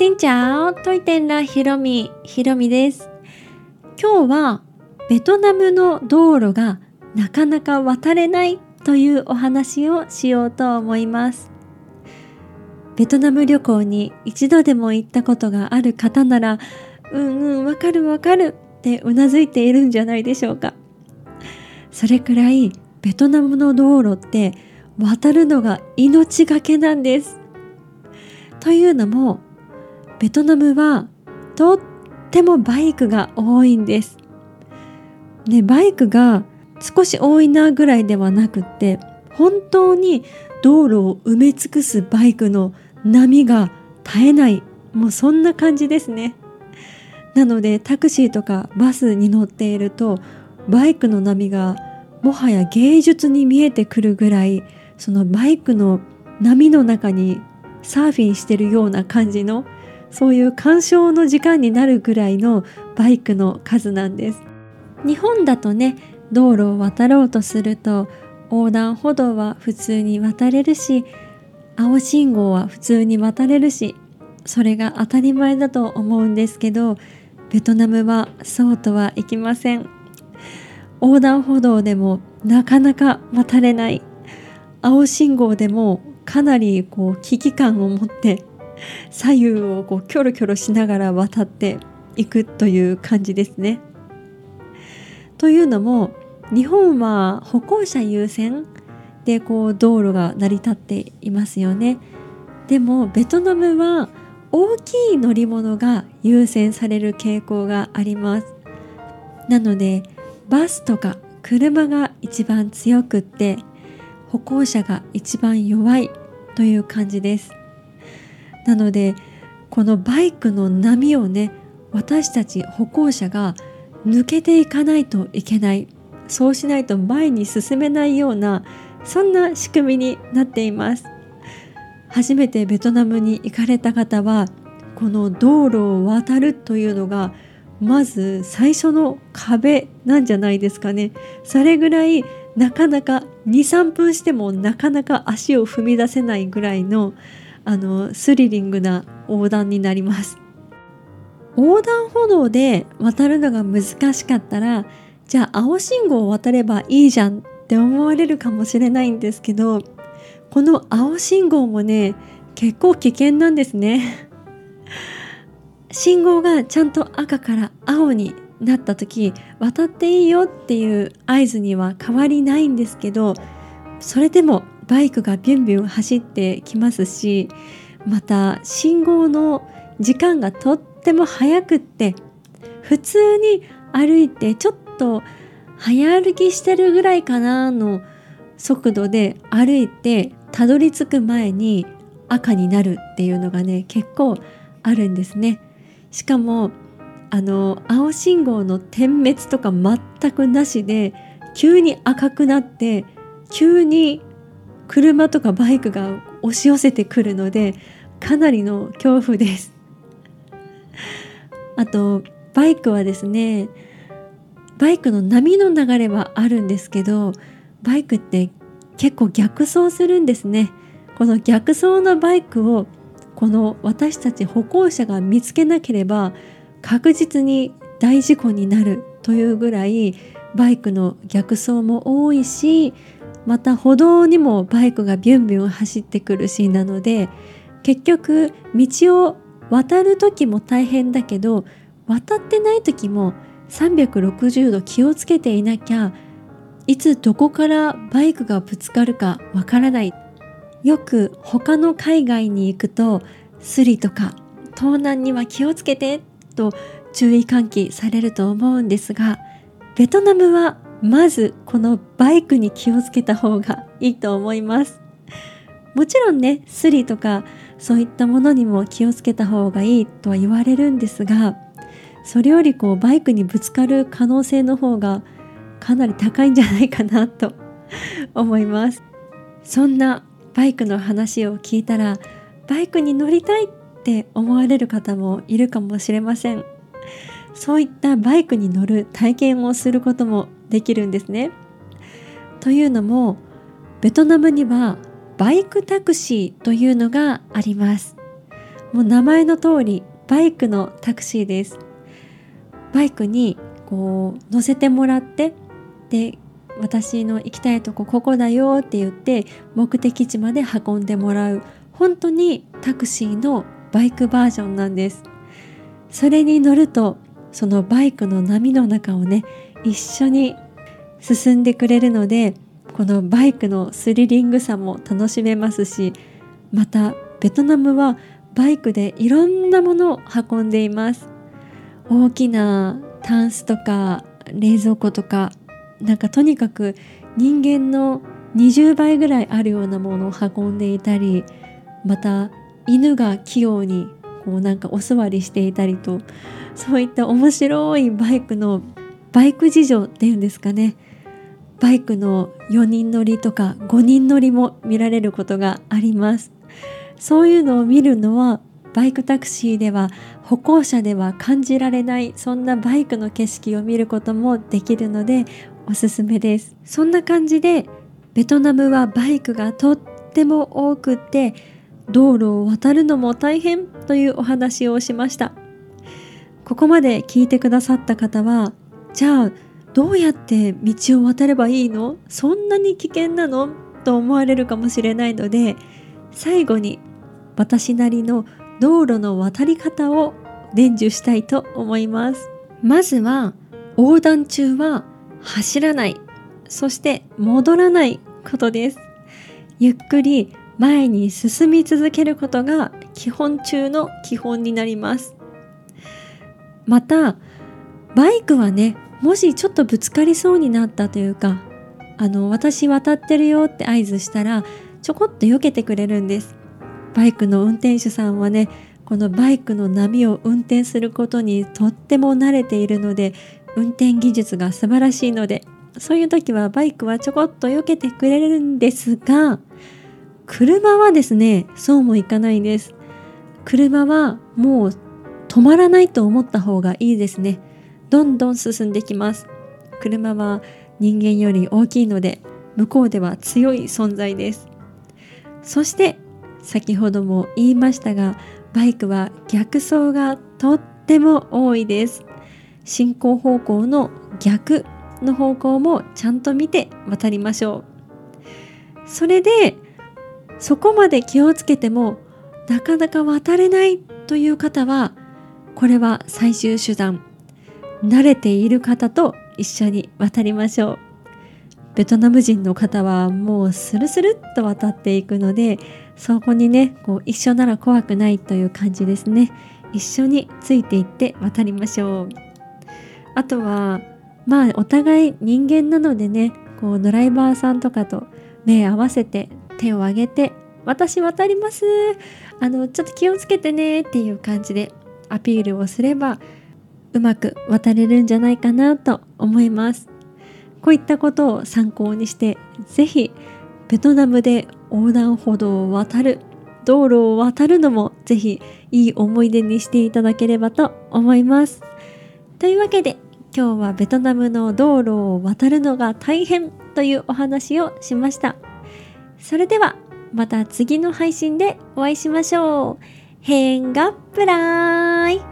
しんちゃおトイテンラひろみ。ひろみです。今日はベトナムの道路がなかなか渡れないというお話をしようと思います。ベトナム旅行に一度でも行ったことがある方ならうんうんわかるわかるってうなずいているんじゃないでしょうか。それくらいベトナムの道路って渡るのが命がけなんです。というのもベトナムはとってもバイクが多いんです。ね、バイクが少し多いなぐらいではなくって本当に道路を埋め尽くすバイクの波が絶えないもうそんな感じですね。なのでタクシーとかバスに乗っているとバイクの波がもはや芸術に見えてくるぐらいそのバイクの波の中にサーフィンしてるような感じのそういう鑑賞の時間になるぐらいのバイクの数なんです。日本だとね道路を渡ろうとすると横断歩道は普通に渡れるし青信号は普通に渡れるしそれが当たり前だと思うんですけどベトナムはそうとはいきません。横断歩道でもなかなか渡れない。青信号でもかなりこう危機感を持って左右をこうキョロキョロしながら渡っていくという感じですね。というのも日本は歩行者優先でこう道路が成り立っていますよね。でもベトナムは大きい乗り物が優先される傾向があります。なのでバスとか車が一番強くって歩行者が一番弱いという感じです。なのでこのバイクの波をね私たち歩行者が抜けていかないといけない。そうしないと前に進めないようなそんな仕組みになっています。初めてベトナムに行かれた方はこの道路を渡るというのがまず最初の壁なんじゃないですかね。それぐらいなかなか23分してもなかなか足を踏み出せないぐらいのあのスリリングな横断になります。横断歩道で渡るのが難しかったらじゃあ青信号を渡ればいいじゃんって思われるかもしれないんですけどこの青信号もね結構危険なんですね。信号がちゃんと赤から青になった時渡っていいよっていう合図には変わりないんですけどそれでもバイクがビュンビュン走ってきますしまた信号の時間がとっても速くって普通に歩いてちょっと早歩きしてるぐらいかなの速度で歩いてたどり着く前に赤になるっていうのがね結構あるんですね。しかもあの青信号の点滅とか全くなしで急に赤くなって急に車とかバイクが押し寄せてくるのでかなりの恐怖です。あとバイクはですねバイクの波の流れはあるんですけどバイクって結構逆走するんですね。この逆走のバイクをこの私たち歩行者が見つけなければ確実に大事故になるというぐらいバイクの逆走も多いしまた歩道にもバイクがビュンビュン走ってくるシーンなので結局道を渡る時も大変だけど渡ってない時も360度気をつけていなきゃいつどこからバイクがぶつかるかわからない。よく他の海外に行くとスリとか盗難には気をつけてと注意喚起されると思うんですがベトナムはまずこのバイクに気をつけた方がいいと思います。もちろんねスリとかそういったものにも気をつけた方がいいとは言われるんですがそれよりこうバイクにぶつかる可能性の方がかなり高いんじゃないかなと思います。そんなバイクの話を聞いたらバイクに乗りたいって思われる方もいるかもしれません。そういったバイクに乗る体験をすることもできるんですね。というのもベトナムにはバイクタクシーというのがあります。もう名前の通りバイクのタクシーですバイクにこう乗せてもらってで私の行きたいとこここだよって言って目的地まで運んでもらう本当にタクシーのバイクバージョンなんですそれに乗るとそのバイクの波の中をね一緒に進んでくれるのでこのバイクのスリリングさも楽しめますしまたベトナムはバイクでいろんなものを運んでいます。大きなタンスとか冷蔵庫とかなんかとにかく人間の20倍ぐらいあるようなものを運んでいたりまた犬が器用にこうなんかお座りしていたりとそういった面白いバイクのバイク事情っていうんですかね。バイクの4人乗りとか5人乗りも見られることがあります。そういうのを見るのはバイクタクシーでは歩行者では感じられないそんなバイクの景色を見ることもできるのでおすすめです。そんな感じでベトナムはバイクがとっても多くって道路を渡るのも大変というお話をしました。ここまで聞いてくださった方はじゃあどうやって道を渡ればいいの？そんなに危険なの？と思われるかもしれないので最後に私なりの道路の渡り方を伝授したいと思います。まずは横断中は走らない。そして戻らないことです。ゆっくり前に進み続けることが基本中の基本になります。またバイクはねもしちょっとぶつかりそうになったというかあの私渡ってるよって合図したらちょこっと避けてくれるんです。バイクの運転手さんはねこのバイクの波を運転することにとっても慣れているので運転技術が素晴らしいのでそういう時はバイクはちょこっと避けてくれるんですが車はですねそうもいかないんです。車はもう止まらないと思った方がいいですね。どんどん進んできます。車は人間より大きいので向こうでは強い存在です。そして先ほども言いましたがバイクは逆走がとっても多いです。進行方向の逆の方向もちゃんと見て渡りましょう。それでそこまで気をつけてもなかなか渡れないという方はこれは最終手段。慣れている方と一緒に渡りましょう。ベトナム人の方はもうスルスルっと渡っていくのでそこにねこう一緒なら怖くないという感じですね。一緒についていって渡りましょう。あとはまあお互い人間なのでねこうドライバーさんとかと目合わせて手を挙げて私渡ります。あのちょっと気をつけてねっていう感じでアピールをすればうまく渡れるんじゃないかなと思います。こういったことを参考にして是非ベトナムで横断歩道を渡る道路を渡るのも是非いい思い出にしていただければと思います。というわけで今日はベトナムの道路を渡るのが大変というお話をしました。それではまた次の配信でお会いしましょう。変がプライ